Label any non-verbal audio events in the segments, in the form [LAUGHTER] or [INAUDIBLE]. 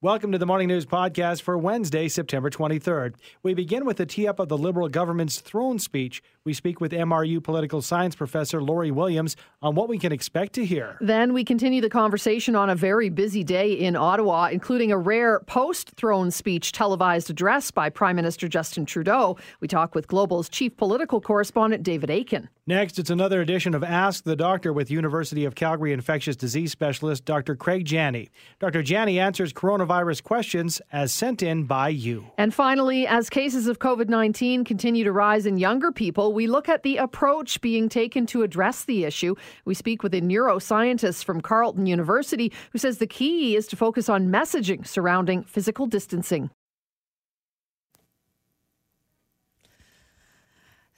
Welcome to the Morning News Podcast for Wednesday, September 23rd. We begin with the tee up of the Liberal government's throne speech. We speak with MRU political science professor Lori Williams on what we can expect to hear. Then we continue the conversation on a very busy day in Ottawa, including a rare post throne speech televised address by Prime Minister Justin Trudeau. We talk with Global's chief political correspondent David Akin. Next, it's another edition of Ask the Doctor with University of Calgary infectious disease specialist Dr. Craig Jenne. Dr. Jenne answers coronavirus questions as sent in by you. And finally, as cases of COVID 19 continue to rise in younger people, we look at the approach being taken to address the issue. We speak with a neuroscientist from Carleton University who says the key is to focus on messaging surrounding physical distancing.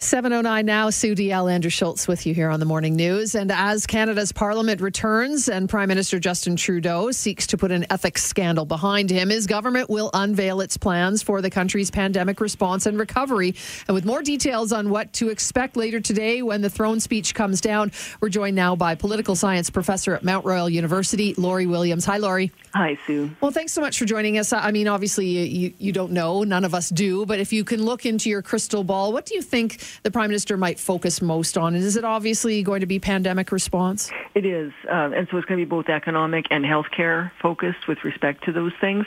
709 now, Sue Deyell, Andrew Schultz with you here on the Morning News. And as Canada's Parliament returns and Prime Minister Justin Trudeau seeks to put an ethics scandal behind him, his government will unveil its plans for the country's pandemic response and recovery. And with more details on what to expect later today when the throne speech comes down, we're joined now by political science professor at Mount Royal University, Lori Williams. Hi, Lori. Hi, Sue. Well, thanks so much for joining us. I mean, obviously, you, you don't know, none of us do, but if you can look into your crystal ball, what do you think? The Prime Minister might focus most on? Is it obviously going to be pandemic response? It is. Uh, and so it's going to be both economic and healthcare focused with respect to those things.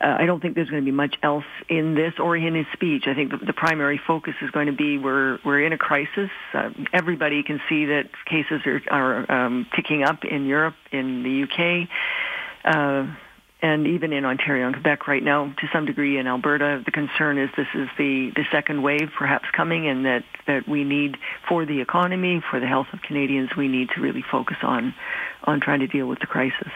Uh, I don't think there's going to be much else in this or in his speech. I think the, the primary focus is going to be we're, we're in a crisis. Uh, everybody can see that cases are, are um, ticking up in Europe, in the UK. And even in Ontario and Quebec right now, to some degree in Alberta, the concern is this is the, the second wave perhaps coming and that, that we need for the economy, for the health of Canadians, we need to really focus on, on trying to deal with the crisis.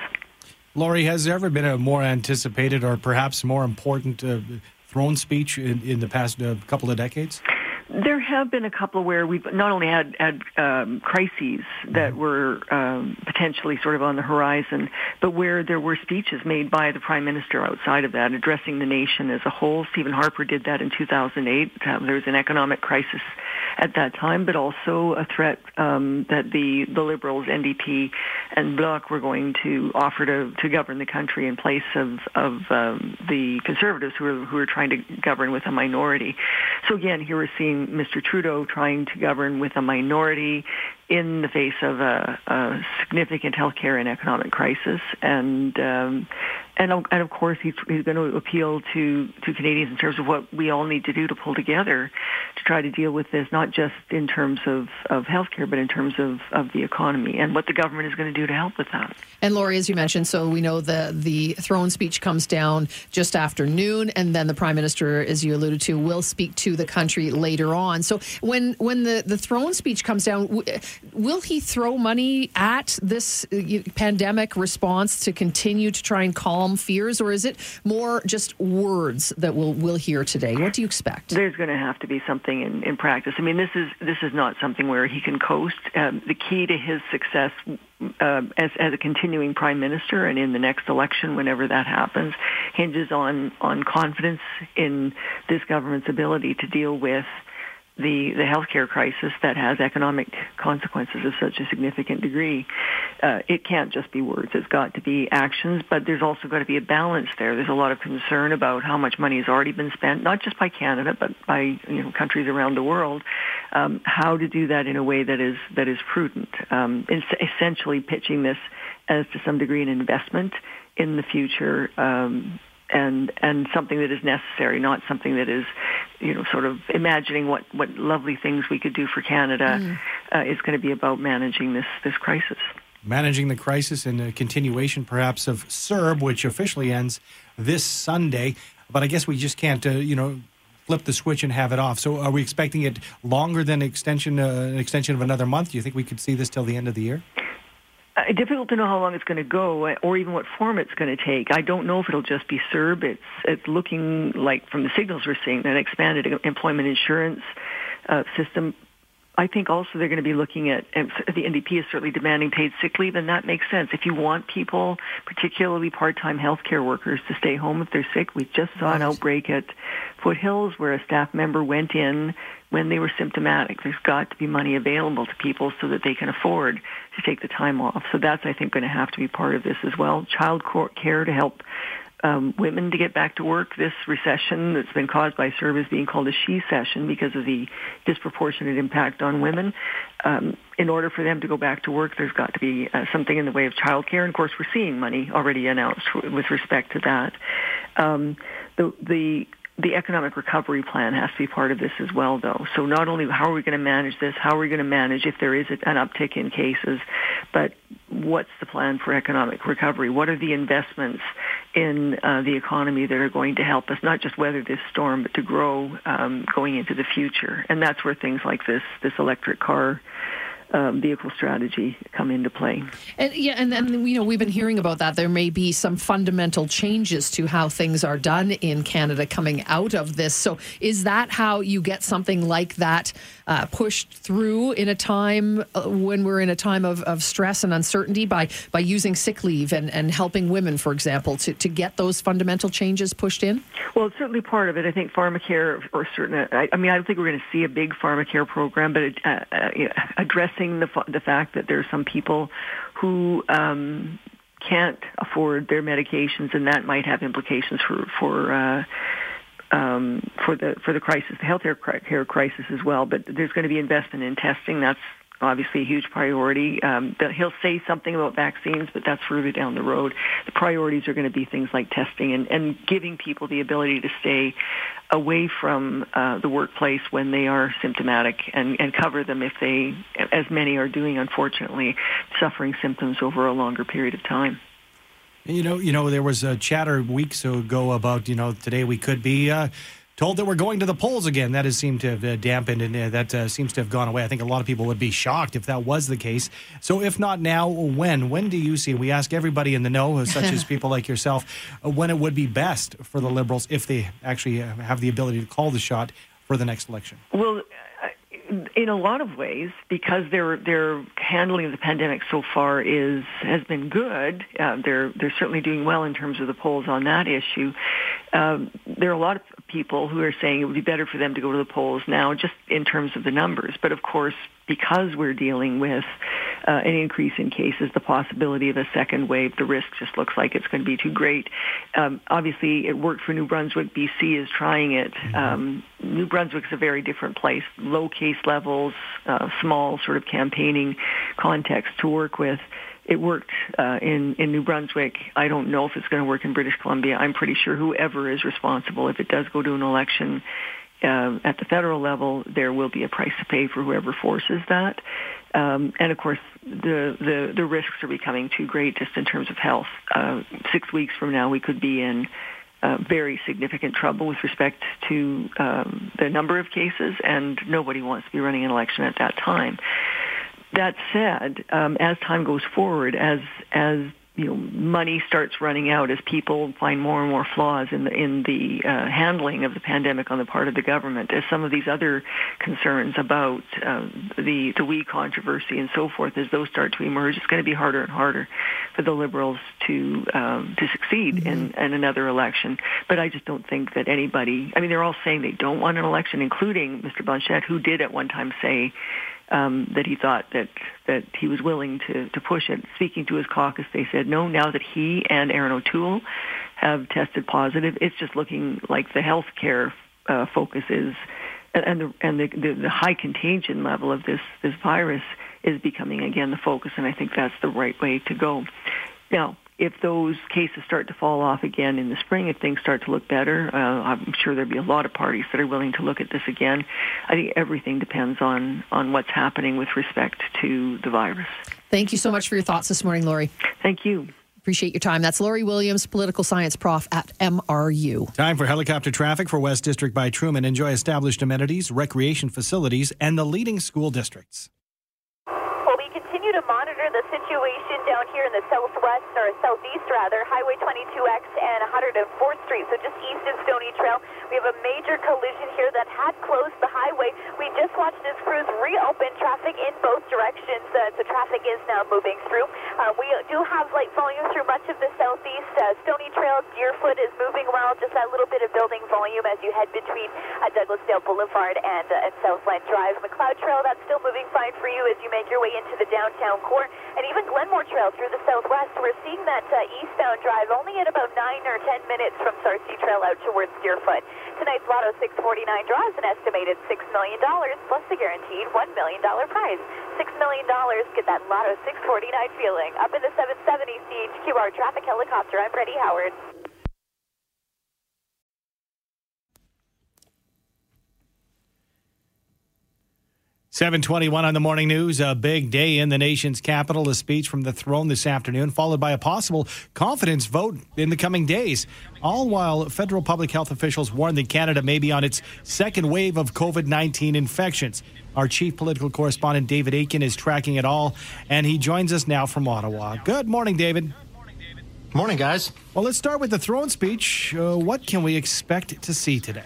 Lori, has there ever been a more anticipated or perhaps more important uh, throne speech in, in the past uh, couple of decades? There have been a couple where we've not only had, had um, crises that mm-hmm. were um, potentially sort of on the horizon, but where there were speeches made by the prime minister outside of that, addressing the nation as a whole. Stephen Harper did that in 2008. Um, there was an economic crisis at that time, but also a threat um, that the, the Liberals, NDP, and Bloc were going to offer to, to govern the country in place of, of um, the Conservatives who were, who were trying to govern with a minority. So again, here we're seeing Mr. Trudeau trying to govern with a minority in the face of a, a significant healthcare and economic crisis, and um, and and of course he's, he's going to appeal to to Canadians in terms of what we all need to do to pull together to try to deal with this, not just in terms of of healthcare, but in terms of of the economy and what the government is going to do to help with that. And Lori, as you mentioned, so we know the the throne speech comes down just after noon, and then the prime minister, as you alluded to, will speak to the country later on. So when when the the throne speech comes down, will he throw money at this uh, pandemic response to continue to try and calm? Calm fears, or is it more just words that we'll we'll hear today? What do you expect? There's going to have to be something in, in practice. I mean, this is this is not something where he can coast. Um, the key to his success uh, as, as a continuing prime minister and in the next election, whenever that happens, hinges on on confidence in this government's ability to deal with the, the healthcare crisis that has economic consequences of such a significant degree. Uh, it can't just be words. It's got to be actions, but there's also got to be a balance there. There's a lot of concern about how much money has already been spent, not just by Canada, but by you know, countries around the world. Um, how to do that in a way that is that is prudent. Um, essentially, pitching this as to some degree an investment in the future. Um, and and something that is necessary, not something that is, you know, sort of imagining what what lovely things we could do for Canada. Mm. Uh, is going to be about managing this this crisis. Managing the crisis and a continuation, perhaps, of CERB, which officially ends this Sunday. But I guess we just can't, uh, you know, flip the switch and have it off. So, are we expecting it longer than extension, uh, an extension of another month? Do you think we could see this till the end of the year? Uh, difficult to know how long it's going to go uh, or even what form it's going to take. I don't know if it'll just be CERB. It's, it's looking like from the signals we're seeing an expanded employment insurance uh, system. I think also they're going to be looking at, and the NDP is certainly demanding paid sick leave, and that makes sense. If you want people, particularly part-time healthcare workers, to stay home if they're sick, we just saw an outbreak at Foothills where a staff member went in when they were symptomatic. There's got to be money available to people so that they can afford to take the time off. So that's, I think, going to have to be part of this as well. Child care to help um, women to get back to work. This recession that's been caused by CERB is being called a she-cession because of the disproportionate impact on women. Um, in order for them to go back to work, there's got to be uh, something in the way of childcare. And of course, we're seeing money already announced with respect to that. Um, the the the economic recovery plan has to be part of this as well, though. So not only how are we going to manage this, how are we going to manage if there is an uptick in cases, but what's the plan for economic recovery? What are the investments in uh, the economy that are going to help us not just weather this storm, but to grow um, going into the future? And that's where things like this, this electric car um, vehicle strategy come into play. And yeah, and then you know we've been hearing about that. There may be some fundamental changes to how things are done in Canada coming out of this. So is that how you get something like that uh, pushed through in a time uh, when we're in a time of, of stress and uncertainty by by using sick leave and, and helping women, for example, to, to get those fundamental changes pushed in? Well, it's certainly part of it. I think pharmacare or certain. I, I mean, I don't think we're going to see a big pharmacare program, but uh, uh, addressing the the fact that there are some people who um, can't afford their medications, and that might have implications for for. Uh, um, for the for the crisis, the healthcare care crisis as well. But there's going to be investment in testing. That's obviously a huge priority. Um, he'll say something about vaccines, but that's further down the road. The priorities are going to be things like testing and, and giving people the ability to stay away from uh, the workplace when they are symptomatic and, and cover them if they, as many are doing, unfortunately, suffering symptoms over a longer period of time. You know, you know, there was a chatter weeks ago about, you know, today we could be uh, told that we're going to the polls again. That has seemed to have uh, dampened and uh, that uh, seems to have gone away. I think a lot of people would be shocked if that was the case. So, if not now, when? When do you see? We ask everybody in the know, such as [LAUGHS] people like yourself, uh, when it would be best for the Liberals if they actually uh, have the ability to call the shot for the next election. Well, in a lot of ways, because their their handling of the pandemic so far is has been good. Uh, they're they're certainly doing well in terms of the polls on that issue. Um, there are a lot of people who are saying it would be better for them to go to the polls now, just in terms of the numbers. But of course, because we're dealing with uh, an increase in cases, the possibility of a second wave, the risk just looks like it's going to be too great. Um, obviously, it worked for New Brunswick. BC is trying it. Mm-hmm. Um, New Brunswick is a very different place, low case levels, uh, small sort of campaigning context to work with. It worked uh, in in New Brunswick. I don't know if it's going to work in British Columbia. I'm pretty sure whoever is responsible, if it does go to an election, uh, at the federal level, there will be a price to pay for whoever forces that. Um, and of course, the, the, the risks are becoming too great just in terms of health. Uh, six weeks from now, we could be in uh, very significant trouble with respect to um, the number of cases, and nobody wants to be running an election at that time. That said, um, as time goes forward, as as you know, money starts running out as people find more and more flaws in the in the uh, handling of the pandemic on the part of the government, as some of these other concerns about uh, the the WE controversy and so forth, as those start to emerge, it's going to be harder and harder for the Liberals to um, to succeed mm-hmm. in, in another election. But I just don't think that anybody. I mean, they're all saying they don't want an election, including Mr. Blanchet, who did at one time say um, that he thought that that he was willing to to push it. Speaking to his caucus, they said no. Now that he and Erin O'Toole have tested positive, it's just looking like the health care uh, focus is, and the and the, the the high contagion level of this this virus is becoming again the focus, and I think that's the right way to go. Now, if those cases start to fall off again in the spring, if things start to look better, uh, I'm sure there'll be a lot of parties that are willing to look at this again. I think everything depends on, on what's happening with respect to the virus. Thank you so much for your thoughts this morning, Lori. Thank you. Appreciate your time. That's Lori Williams, political science prof at MRU. Time for helicopter traffic for West District by Truman. Enjoy established amenities, recreation facilities, and the leading school districts situation down here in the southwest, or southeast rather, Highway 22X and 104th Street, so just east of Stony Trail. We have a major collision here that had closed the highway. We just watched as crews reopen traffic in both directions, uh, so traffic is now moving through. Uh, we do have light volume through much of the southeast. Uh, Stony Trail, Deerfoot is moving well, just that little bit of building volume as you head between uh, Douglasdale Boulevard and, uh, and Southland Drive. Macleod Trail, that's still moving fine for you as you make your way into the downtown core. And even Glenmore Trail through the southwest. We're seeing that uh, eastbound drive only at about 9 or 10 minutes from Sarcee Trail out towards Deerfoot. Tonight's Lotto 649 draws an estimated $6 million plus the guaranteed $1 million prize. $6 million, get that Lotto 649 feeling. Up in the 770 CHQR traffic helicopter, I'm Freddie Howard. 721 on the morning news. A big day in the nation's capital. A speech from the throne this afternoon, followed by a possible confidence vote in the coming days. All while federal public health officials warn that Canada may be on its second wave of COVID 19 infections. Our chief political correspondent, David Akin, is tracking it all, and he joins us now from Ottawa. Good morning, David. Morning, guys. Well, let's start with the throne speech. Uh, what can we expect to see today?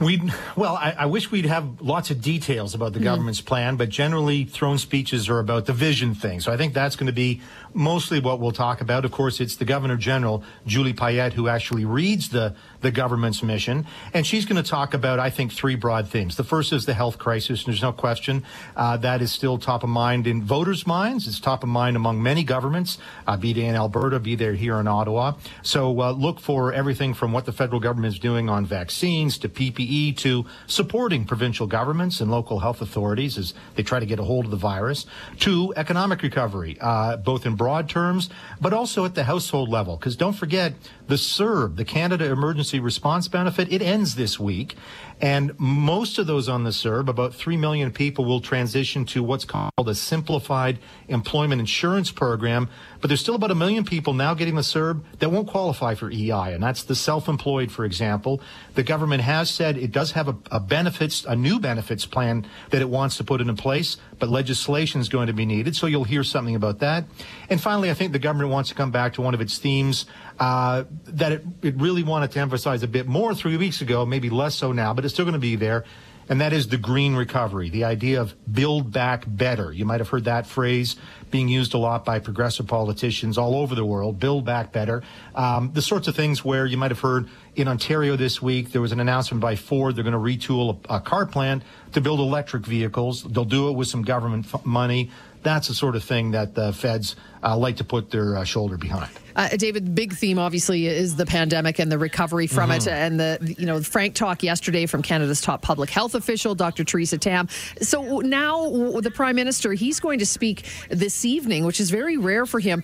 We well, I, I, wish we'd have lots of details about the mm. government's plan, but generally, throne speeches are about the vision thing. So I think that's going to be mostly what we'll talk about. Of course, it's the Governor General, Julie Payette, who actually reads the, the government's mission. And she's going to talk about, I think, three broad themes. The first is the health crisis. There's no question uh, that is still top of mind in voters' minds. It's top of mind among many governments, uh, be they in Alberta, be they here in Ottawa. So uh, look for everything from what the federal government is doing on vaccines to PPE to supporting provincial governments and local health authorities as they try to get a hold of the virus to economic recovery, uh, both in broad terms, but also at the household level. Because don't forget, the CERB, the Canada Emergency Response Benefit, it ends this week. And most of those on the CERB, about 3 million people, will transition to what's called a simplified employment insurance program. But there's still about a million people now getting the CERB that won't qualify for EI. And that's the self-employed, for example. The government has said it does have a, a benefits, a new benefits plan that it wants to put into place, but legislation is going to be needed. So you'll hear something about that. And finally, I think the government wants to come back to one of its themes uh, that it, it really wanted to emphasize a bit more three weeks ago, maybe less so now, but it's still going to be there. And that is the green recovery, the idea of build back better. You might have heard that phrase being used a lot by progressive politicians all over the world, build back better. Um, the sorts of things where you might have heard in Ontario this week, there was an announcement by Ford. They're going to retool a, a car plant to build electric vehicles. They'll do it with some government f- money. That's the sort of thing that the feds uh, like to put their uh, shoulder behind. Uh, David, big theme obviously is the pandemic and the recovery from mm-hmm. it, and the you know frank talk yesterday from Canada's top public health official, Dr. Theresa Tam. So now the Prime Minister, he's going to speak this evening, which is very rare for him.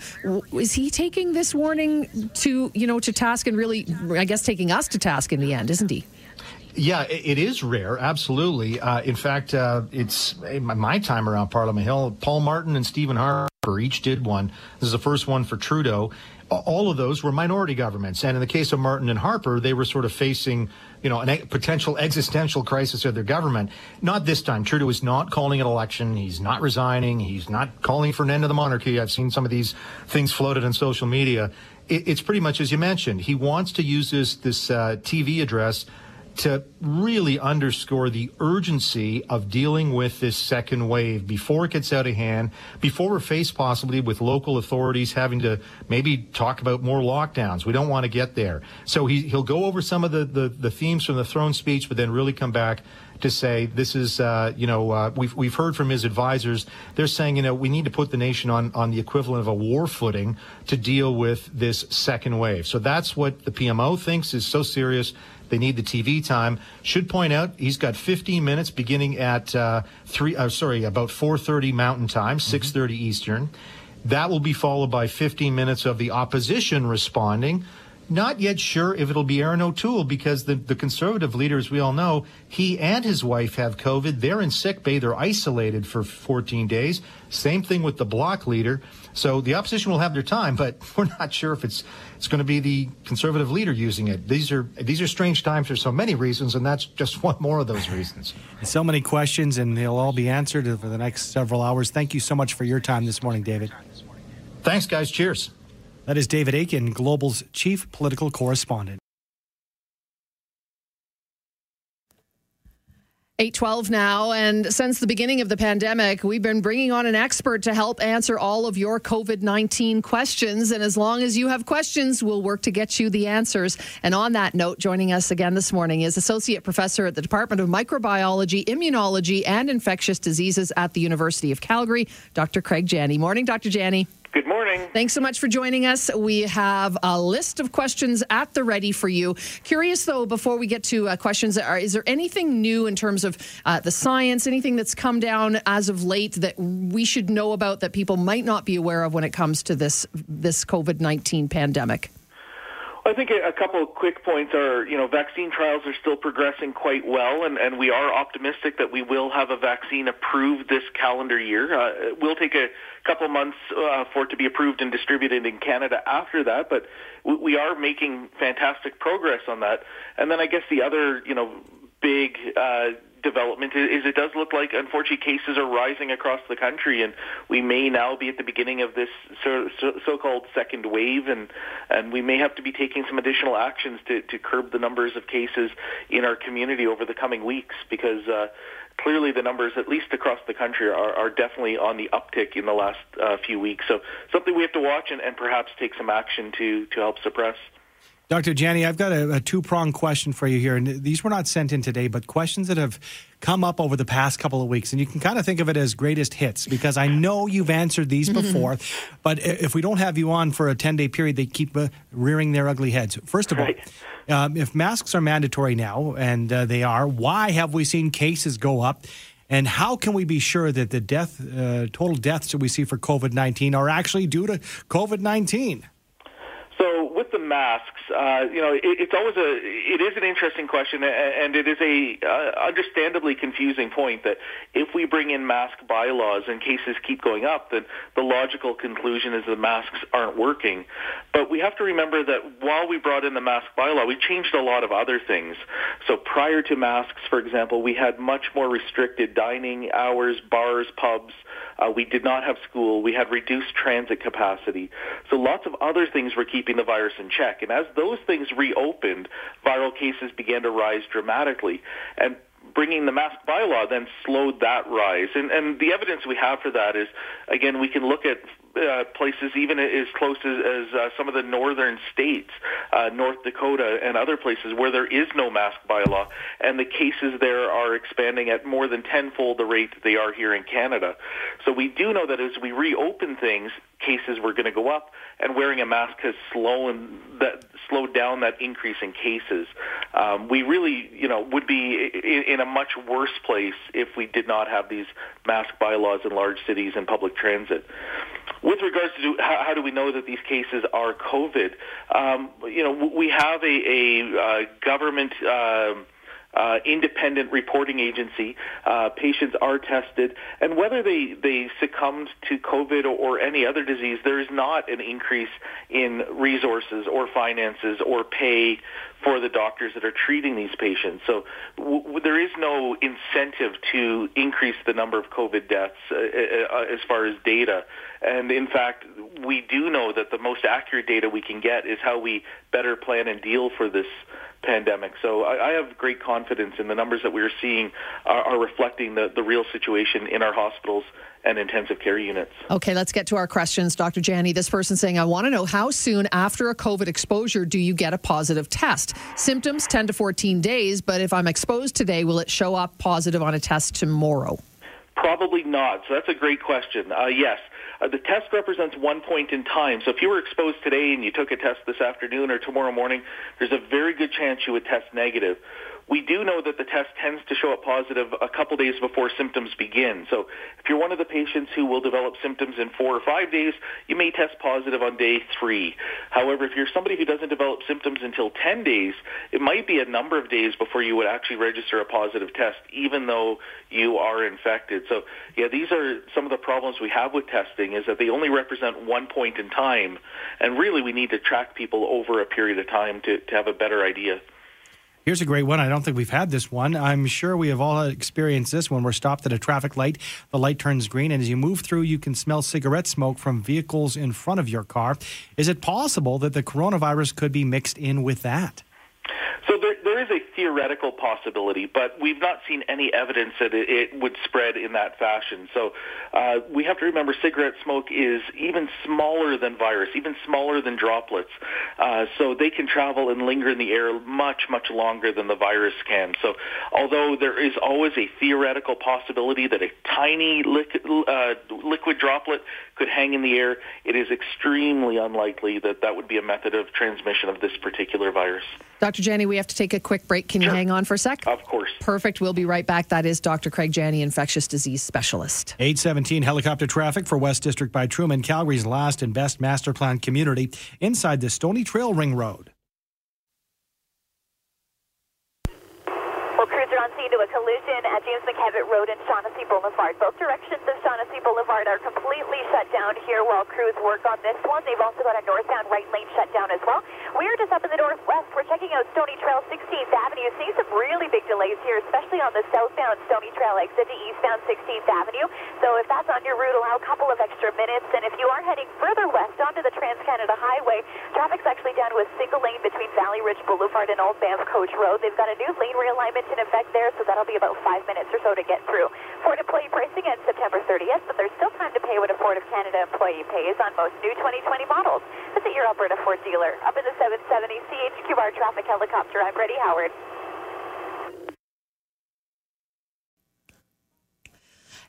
Is he taking this warning to you know to task and really, I guess, taking us to task in the end, isn't he? Yeah, it is rare, absolutely. Uh, in fact, uh, it's my time around Parliament Hill. Paul Martin and Stephen Harper each did one. This is the first one for Trudeau. All of those were minority governments, and in the case of Martin and Harper, they were sort of facing, you know, a potential existential crisis of their government. Not this time. Trudeau is not calling an election. He's not resigning. He's not calling for an end to the monarchy. I've seen some of these things floated on social media. it's pretty much as you mentioned. He wants to use this this uh, TV address to really underscore the urgency of dealing with this second wave before it gets out of hand, before we're faced possibly with local authorities having to maybe talk about more lockdowns. We don't want to get there. So he, he'll go over some of the, the, the themes from the throne speech, but then really come back to say this is, uh, you know, uh, we've we've heard from his advisors. They're saying, you know, we need to put the nation on on the equivalent of a war footing to deal with this second wave. So that's what the PMO thinks is so serious they need the TV time. Should point out he's got 15 minutes beginning at uh, three. Uh, sorry, about 4:30 Mountain Time, 6:30 mm-hmm. Eastern. That will be followed by 15 minutes of the opposition responding. Not yet sure if it'll be Erin O'Toole because the, the conservative leader, as we all know, he and his wife have COVID. They're in sick bay. They're isolated for 14 days. Same thing with the bloc leader. So the opposition will have their time, but [LAUGHS] we're not sure if it's it's going to be the conservative leader using it. These are these are strange times for so many reasons, and that's just [LAUGHS] one more of those reasons. So many questions, and they'll all be answered over the next several hours. Thank you so much for your time this morning, David. Thanks, guys. Cheers. That is David Akin, Global's chief political correspondent. 812 now. And since the beginning of the pandemic, we've been bringing on an expert to help answer all of your COVID 19 questions. And as long as you have questions, we'll work to get you the answers. And on that note, joining us again this morning is Associate Professor at the Department of Microbiology, Immunology, and Infectious Diseases at the University of Calgary, Dr. Craig Jenne. Morning, Dr. Jenne. Good morning. Thanks so much for joining us. We have a list of questions at the ready for you. Curious though, before we get to uh, questions, are, is there anything new in terms of uh, the science, anything that's come down as of late that we should know about that people might not be aware of when it comes to this this COVID nineteen pandemic? I think a couple of quick points are, you know, vaccine trials are still progressing quite well, and, and we are optimistic that we will have a vaccine approved this calendar year. Uh, it will take a couple months uh, for it to be approved and distributed in Canada after that, but we are making fantastic progress on that. And then I guess the other, you know, big uh, development is it does look like, unfortunately, cases are rising across the country, and we may now be at the beginning of this so, so, called second wave, and and we may have to be taking some additional actions to to curb the numbers of cases in our community over the coming weeks, because. Uh, clearly, the numbers, at least across the country, are, are definitely on the uptick in the last uh, few weeks. So, something we have to watch and, and perhaps take some action to to help suppress. Dr. Jenne, I've got a, a two pronged question for you here. And these were not sent in today, but questions that have come up over the past couple of weeks. And you can kind of think of it as greatest hits because I know you've answered these before. but if we don't have you on for a 10 day period, they keep uh, rearing their ugly heads. First of right. all, um, if masks are mandatory now, and uh, they are, why have we seen cases go up? And how can we be sure that the death, uh, total deaths that we see for COVID 19 are actually due to COVID 19? So, with the masks, uh, you know, it, it's always a it is an interesting question, and it is a uh, understandably confusing point that if we bring in mask bylaws and cases keep going up, then the logical conclusion is the masks aren't working. But we have to remember that while we brought in the mask bylaw, we changed a lot of other things. So prior to masks, for example, we had much more restricted dining hours, bars, pubs. Uh, we did not have school. We had reduced transit capacity. So lots of other things were keeping the virus in check. And as those things reopened, viral cases began to rise dramatically. And bringing the mask bylaw then slowed that rise. And, and the evidence we have for that is, again, we can look at uh, places even as close as, as uh, some of the northern states, uh, North Dakota and other places where there is no mask bylaw, and the cases there are expanding at more than tenfold the rate that they are here in Canada. So we do know that as we reopen things, cases were going to go up, and wearing a mask has slowed that slowed down that increase in cases. Um, we really, you know, would be in, in a much worse place if we did not have these mask bylaws in large cities and public transit. With regards to how, how do we know that these cases are COVID, um, you know, we have a, a uh, government. Uh, uh, independent reporting agency. Uh, patients are tested, and whether they, they succumbed to COVID or, or, any other disease, there is not an increase in resources or finances or pay for the doctors that are treating these patients. So w- there is no incentive to increase the number of COVID deaths uh, uh, uh, as far as data. And in fact, we do know that the most accurate data we can get is how we better plan and deal for this pandemic. So I, I have great confidence in the numbers that we're seeing are, are reflecting the, the real situation in our hospitals and intensive care units. Okay, let's get to our questions. Dr. Jenne, this person saying, I want to know how soon after a COVID exposure do you get a positive test? Symptoms 10 to 14 days, but if I'm exposed today, will it show up positive on a test tomorrow? Probably not. So that's a great question. Uh, yes. Uh, the test represents one point in time. So if you were exposed today and you took a test this afternoon or tomorrow morning, there's a very good chance you would test negative. We do know that the test tends to show up positive a couple days before symptoms begin. So if you're one of the patients who will develop symptoms in four or five days, you may test positive on day three. However, if you're somebody who doesn't develop symptoms until 10 days, it might be a number of days before you would actually register a positive test, even though you are infected. So yeah, these are some of the problems we have with testing is that they only represent one point in time. And really we need to track people over a period of time to, to have a better idea. Here's a great one. I don't think we've had this one. I'm sure we have all experienced this when we're stopped at a traffic light. The light turns green, and as you move through, you can smell cigarette smoke from vehicles in front of your car. Is it possible that the coronavirus could be mixed in with that? Is a theoretical possibility, but we've not seen any evidence that it, it would spread in that fashion. So uh, we have to remember cigarette smoke is even smaller than virus, even smaller than droplets. Uh, so they can travel and linger in the air much, much longer than the virus can. So although there is always a theoretical possibility that a tiny liquid, uh, liquid droplet could hang in the air, it is extremely unlikely that that would be a method of transmission of this particular virus. Dr. Jenne, we have to take a quick break. Can you hang on for a sec? Of course. Perfect. We'll be right back. That is Dr. Craig Jenne, infectious disease specialist. 817 helicopter traffic for West District by Truman, Calgary's last and best master plan community inside the Stony Trail Ring Road. Well, crews are on scene to a collision at James McKevitt Road and Shaughnessy Boulevard. Both directions of Shaughnessy Boulevard are completely shut down here while crews work on this one. They've also got a northbound right lane shut down as well. We are just up in the northwest. We're checking out Stony Trail 16th Avenue. Seeing some really big delays here, especially on the southbound Stony Trail exit to eastbound 16th Avenue. So if that's on your route, allow a couple of extra minutes. And if you are heading further west onto the Trans-Canada Highway, traffic's actually down to a single lane between Valley Ridge Boulevard and Old Banff Coach Road. They've got a new lane realignment in effect there, so that'll be about five minutes or so to get through. Ford employee pricing ends September 30th, but there's still time to pay what a Ford of Canada employee pays on most new 2020 models. Visit your Alberta Ford dealer. Up in the 770 CHQR traffic helicopter, I'm Brady Howard.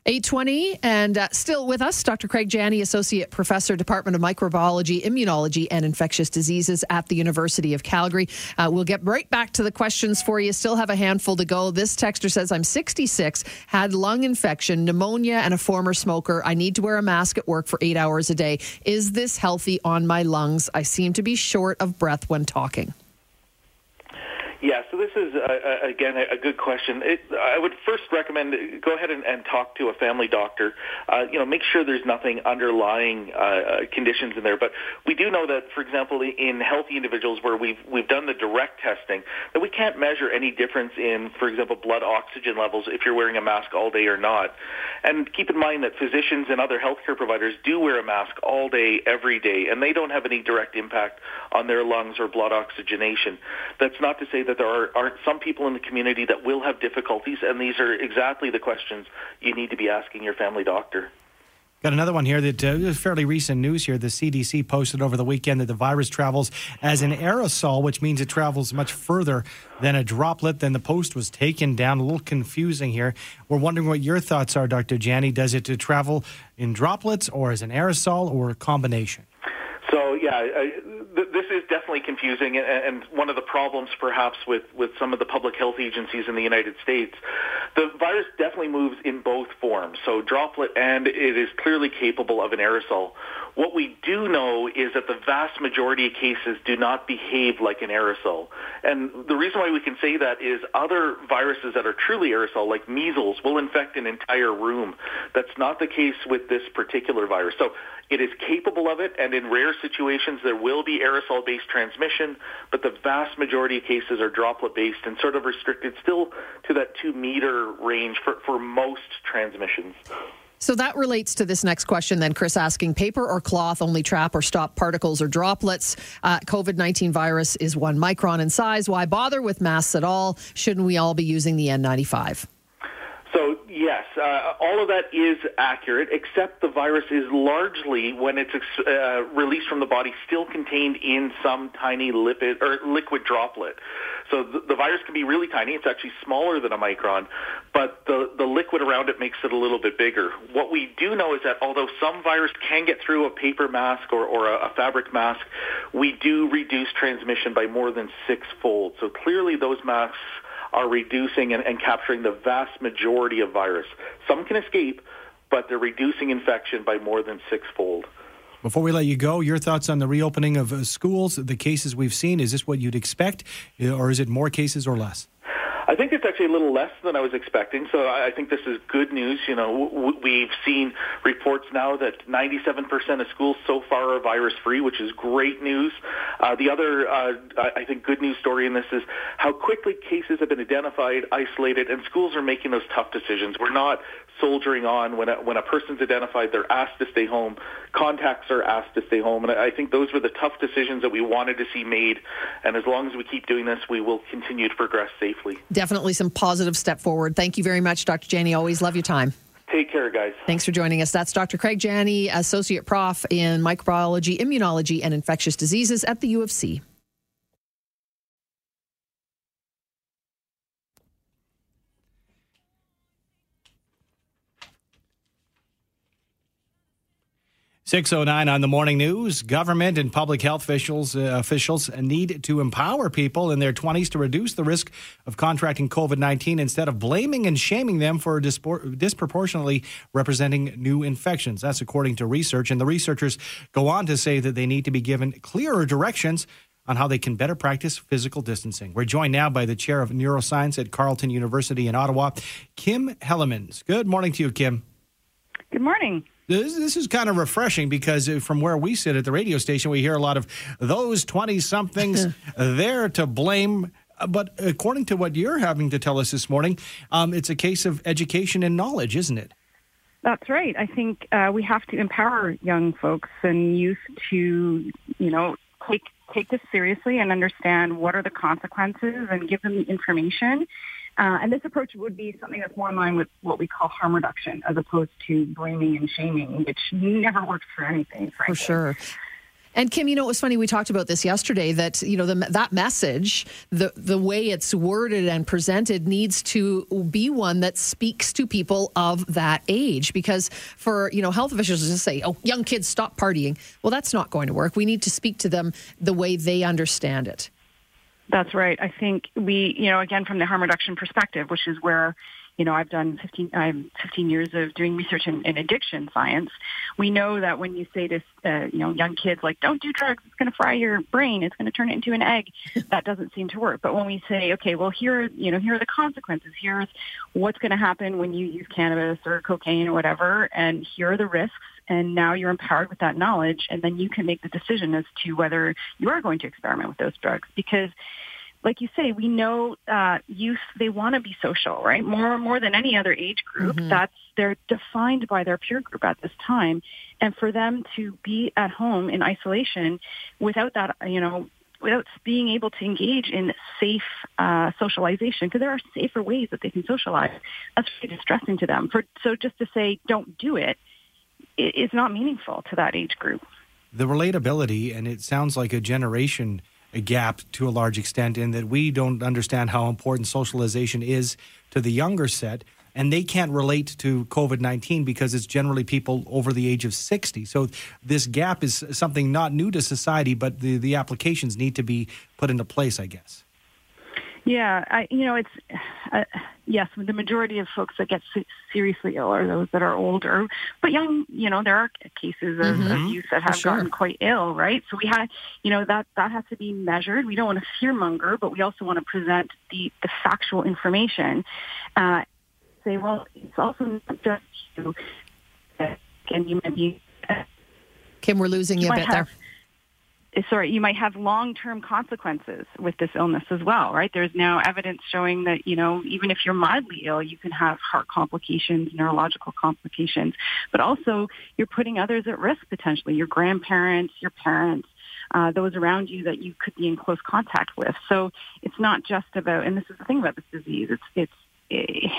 820 and uh, still with us dr craig jenne associate professor department of microbiology immunology and infectious diseases at the university of calgary. Uh, we'll get right back to the questions for you. Still have a handful to go. This texter says i'm 66 had lung infection pneumonia and a former smoker. I need to wear a mask at work for eight hours a day. Is this healthy on my lungs? I seem to be short of breath when talking yeah, so this is uh, again a, a good question. It, I would first recommend go ahead and, and talk to a family doctor. Uh, you know, make sure there's nothing underlying uh, uh, conditions in there. But we do know that, for example, in healthy individuals where we've we've done the direct testing, that we can't measure any difference in, for example, blood oxygen levels if you're wearing a mask all day or not. And keep in mind that physicians and other healthcare providers do wear a mask all day, every day, and they don't have any direct impact on their lungs or blood oxygenation. That's not to say that there are, are some people in the community that will have difficulties, and these are exactly the questions you need to be asking your family doctor. Got another one here that uh, is fairly recent news here. The CDC posted over the weekend that the virus travels as an aerosol, which means it travels much further than a droplet. Then the post was taken down. A little confusing here. We're wondering what your thoughts are, Dr. Jenne. Does it uh, travel in droplets or as an aerosol or a combination? So yeah, th- this is definitely confusing, and, and one of the problems perhaps with with some of the public health agencies in the United States. The virus definitely moves in both forms, so droplet, and it is clearly capable of an aerosol. What we do know is that the vast majority of cases do not behave like an aerosol. And the reason why we can say that is other viruses that are truly aerosol, like measles, will infect an entire room. That's not the case with this particular virus. So it is capable of it, and in rare situations there will be aerosol-based transmission, but the vast majority of cases are droplet-based and sort of restricted still to that two-meter range for, for most transmissions. So that relates to this next question, then, Chris asking paper or cloth only trap or stop particles or droplets? Uh, COVID 19 virus is one micron in size. Why bother with masks at all? Shouldn't we all be using the N95? So yes, uh, all of that is accurate, except the virus is largely, when it's uh, released from the body, still contained in some tiny lipid or liquid droplet. So the, the virus can be really tiny. It's actually smaller than a micron, but the, the liquid around it makes it a little bit bigger. What we do know is that although some virus can get through a paper mask or, or a, a fabric mask, we do reduce transmission by more than sixfold. So clearly those masks are reducing and, and capturing the vast majority of virus. Some can escape, but they're reducing infection by more than sixfold. Before we let you go, your thoughts on the reopening of uh, schools, the cases we've seen. Is this what you'd expect, uh, or is it more cases or less? I think it's actually a little less than I was expecting. So I think this is good news. You know, we've seen reports now that 97% of schools so far are virus free, which is great news. Uh, the other, uh, I think, good news story in this is how quickly cases have been identified, isolated, and schools are making those tough decisions. We're not soldiering on when a, when a person's identified, they're asked to stay home. Contacts are asked to stay home, and I think those were the tough decisions that we wanted to see made. And as long as we keep doing this, we will continue to progress safely. Definitely some positive step forward. Thank you very much, Dr. Jenne. Always love your time. Take care, guys. Thanks for joining us. That's Dr. Craig Jenne, Associate Prof in Microbiology, Immunology, and Infectious Diseases at the U of C. 609 on the morning news. Government and public health officials uh, officials need to empower people in their 20s to reduce the risk of contracting COVID-19 instead of blaming and shaming them for dispor- disproportionately representing new infections. That's according to research and the researchers go on to say that they need to be given clearer directions on how they can better practice physical distancing. We're joined now by the chair of neuroscience at Carleton University in Ottawa, Kim Hellemans. Good morning to you, Kim. Good morning. This, this is kind of refreshing because uh, from where we sit at the radio station, we hear a lot of those 20 somethings [LAUGHS] there to blame. But according to what you're having to tell us this morning, um, it's a case of education and knowledge, isn't it? That's right. I think uh, we have to empower young folks and youth to, you know, take take this seriously and understand what are the consequences and give them the information uh, and this approach would be something that's more in line with what we call harm reduction as opposed to blaming and shaming, which never works for anything, frankly. For sure. And Kim, you know, it was funny. We talked about this yesterday. That you know, the, that message, the the way it's worded and presented, needs to be one that speaks to people of that age. Because for you know, health officials to say, "Oh, young kids, stop partying," well, that's not going to work. We need to speak to them the way they understand it. That's right. I think we, you know, again from the harm reduction perspective, which is where, you know, I've done 15, I'm 15 years of doing research in, in addiction science. We know that when you say to, uh, you know, young kids like, don't do drugs, it's going to fry your brain, it's going to turn it into an egg, [LAUGHS] that doesn't seem to work. But when we say, okay, well, here, you know, here are the consequences. Here's what's going to happen when you use cannabis or cocaine or whatever, and here are the risks and now you're empowered with that knowledge and then you can make the decision as to whether you are going to experiment with those drugs because like you say, we know uh, youth they want to be social, right? More more than any other age group. Mm-hmm. That's they're defined by their peer group at this time, and for them to be at home in isolation without that, you know, without being able to engage in safe uh, socialization, because there are safer ways that they can socialize. That's really distressing to them. For so just to say don't do it is not meaningful to that age group. The relatability, and it sounds like a generation gap to a large extent in that we don't understand how important socialization is to the younger set. And they can't relate to COVID 19 because it's generally people over the age of 60. So, this gap is something not new to society, but the, the applications need to be put into place, I guess. Yeah, I, you know, it's uh, yes, the majority of folks that get seriously ill are those that are older, but young, you know, there are cases of, mm-hmm. of youth that have sure. gotten quite ill, right? So we had, you know, that that has to be measured. We don't want to fearmonger, but we also want to present the the factual information. Uh, say, well, it's also not just you, and you might be. Kim, we're losing you, you a bit have, there sorry, you might have long-term consequences with this illness as well, right? There's now evidence showing that, you know, even if you're mildly ill, you can have heart complications, neurological complications, but also you're putting others at risk potentially, your grandparents, your parents, uh, those around you that you could be in close contact with. So it's not just about, and this is the thing about this disease, it's, it's, it,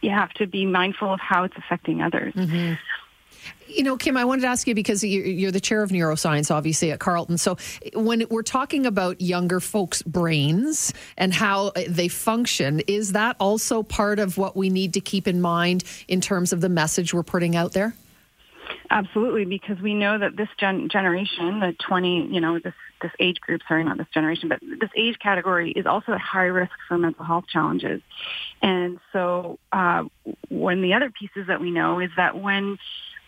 you have to be mindful of how it's affecting others. Mm-hmm. You know, Kim, I wanted to ask you because you're the chair of neuroscience, obviously, at Carleton. So, when we're talking about younger folks' brains and how they function, is that also part of what we need to keep in mind in terms of the message we're putting out there? Absolutely, because we know that this gen- generation, the 20, you know, this, this age group, sorry, not this generation, but this age category is also at high risk for mental health challenges. And so, uh, one of the other pieces that we know is that when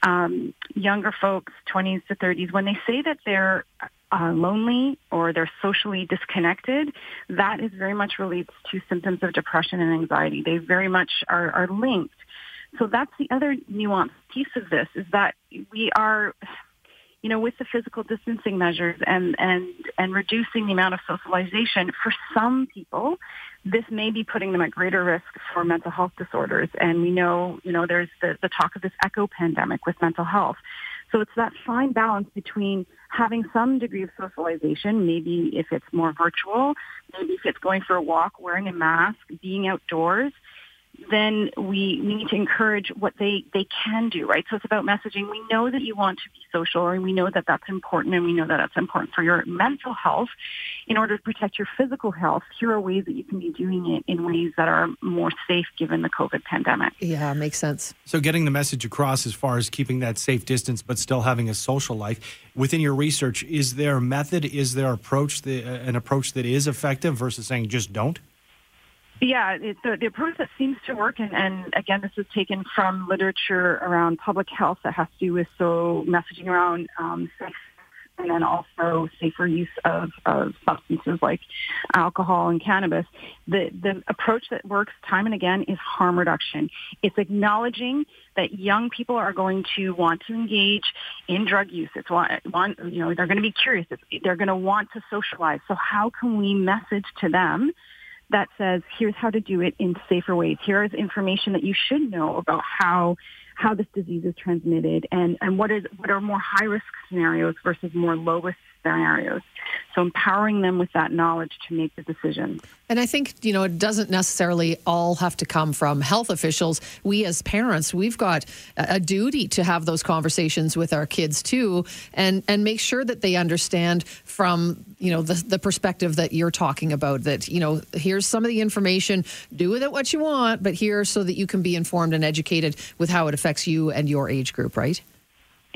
um, younger folks, 20s to 30s, when they say that they're uh, lonely or they're socially disconnected, that is very much relates to symptoms of depression and anxiety. They very much are, are linked. So that's the other nuanced piece of this is that we are, you know, with the physical distancing measures and, and, and reducing the amount of socialization, for some people, this may be putting them at greater risk for mental health disorders. And we know, you know, there's the, the talk of this echo pandemic with mental health. So it's that fine balance between having some degree of socialization, maybe if it's more virtual, maybe if it's going for a walk, wearing a mask, being outdoors, then we, we need to encourage what they, they can do, right? So it's about messaging. We know that you want to be social and we know that that's important and we know that that's important for your mental health. In order to protect your physical health, here are ways that you can be doing it in ways that are more safe given the COVID pandemic. Yeah, makes sense. So getting the message across as far as keeping that safe distance but still having a social life. Within your research, is there a method, is there approach the, uh, an approach that is effective versus saying just don't? Yeah, it, the, the approach that seems to work, and, and again, this is taken from literature around public health that has to do with so messaging around um, sex and then also safer use of, of substances like alcohol and cannabis. The, the approach that works time and again is harm reduction. It's acknowledging that young people are going to want to engage in drug use. It's want, want you know, they're going to be curious. It's, they're going to want to socialize. So how can we message to them that says, here's how to do it in safer ways. Here is information that you should know about how how this disease is transmitted and, and what is what are more high risk scenarios versus more low risk scenarios. So empowering them with that knowledge to make the decision. And I think, you know, it doesn't necessarily all have to come from health officials. We as parents, we've got a duty to have those conversations with our kids too and and make sure that they understand from, you know, the the perspective that you're talking about that, you know, here's some of the information, do with it what you want, but here so that you can be informed and educated with how it affects you and your age group, right?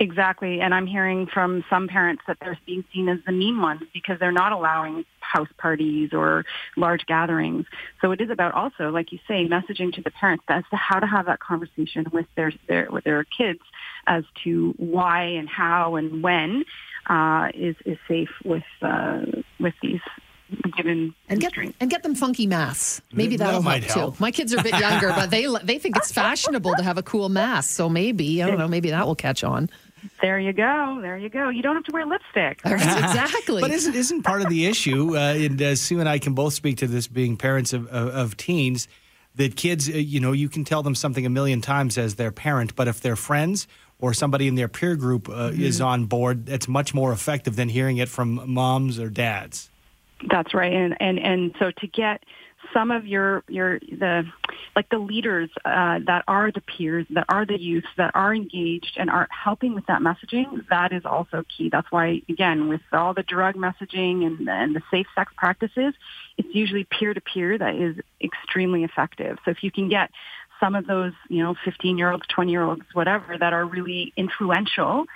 Exactly. And I'm hearing from some parents that they're being seen as the mean ones because they're not allowing house parties or large gatherings. So it is about also, like you say, messaging to the parents as to how to have that conversation with their, their with their kids as to why and how and when uh, is is safe with uh, with these given and get and get them funky masks. Maybe that'll that help, help, too. My kids are a bit [LAUGHS] younger, but they they think it's fashionable to have a cool mask. So maybe I don't know. Maybe that will catch on. There you go. There you go. You don't have to wear lipstick. [LAUGHS] exactly. But isn't isn't part of the issue? Uh, and uh, Sue and I can both speak to this, being parents of of, of teens. That kids, uh, you know, you can tell them something a million times as their parent, but if their friends or somebody in their peer group uh, mm-hmm. is on board, that's much more effective than hearing it from moms or dads. That's right, and and and so to get some of your your the like the leaders uh, that are the peers that are the youth that are engaged and are helping with that messaging that is also key. That's why again with all the drug messaging and, and the safe sex practices it's usually peer to peer that is extremely effective. So if you can get some of those you know 15 year olds 20 year olds whatever that are really influential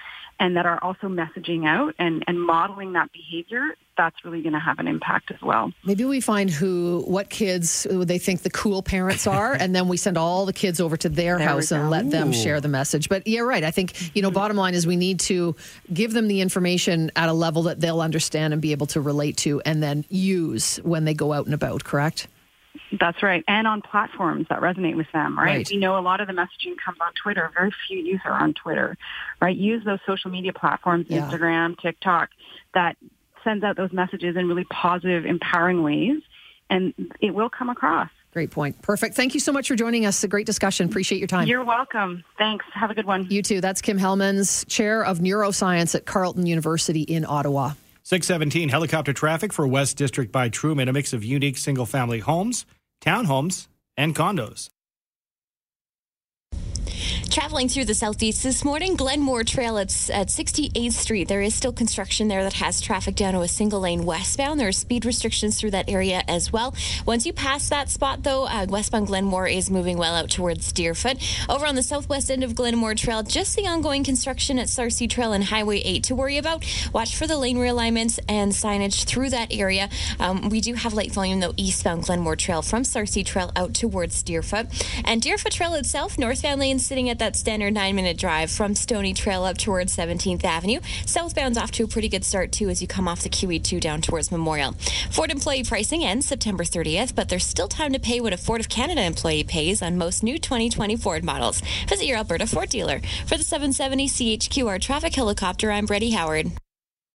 and that are also messaging out and, and modeling that behavior, that's really going to have an impact as well. Maybe we find who, what kids they think the cool parents are, [LAUGHS] and then we send all the kids over to their there house and let them share the message. But yeah, right. I think, you know, mm-hmm. bottom line is we need to give them the information at a level that they'll understand and be able to relate to and then use when they go out and about, correct? That's right. And on platforms that resonate with them, right? right? You know, a lot of the messaging comes on Twitter. Very few youth are on Twitter, right? Use those social media platforms, yeah. Instagram, TikTok, that sends out those messages in really positive, empowering ways, and it will come across. Great point. Perfect. Thank you so much for joining us. A great discussion. Appreciate your time. You're welcome. Thanks. Have a good one. You too. That's Kim Hellemans Chair of Neuroscience at Carleton University in Ottawa. 617 helicopter traffic for West District by Truman, a mix of unique single family homes, townhomes, and condos. Traveling through the southeast this morning, Glenmore Trail at, at 68th Street. There is still construction there that has traffic down to a single lane westbound. There are speed restrictions through that area as well. Once you pass that spot, though, uh, westbound Glenmore is moving well out towards Deerfoot. Over on the southwest end of Glenmore Trail, just the ongoing construction at Sarcee Trail and Highway 8 to worry about. Watch for the lane realignments and signage through that area. Um, we do have light volume, though, eastbound Glenmore Trail from Sarcee Trail out towards Deerfoot. And Deerfoot Trail itself, northbound lane sitting at that standard nine minute drive from Stony Trail up towards 17th Avenue. Southbound's off to a pretty good start, too, as you come off the QE2 down towards Memorial. Ford employee pricing ends September 30th, but there's still time to pay what a Ford of Canada employee pays on most new 2020 Ford models. Visit your Alberta Ford dealer. For the 770 CHQR traffic helicopter, I'm Brady Howard.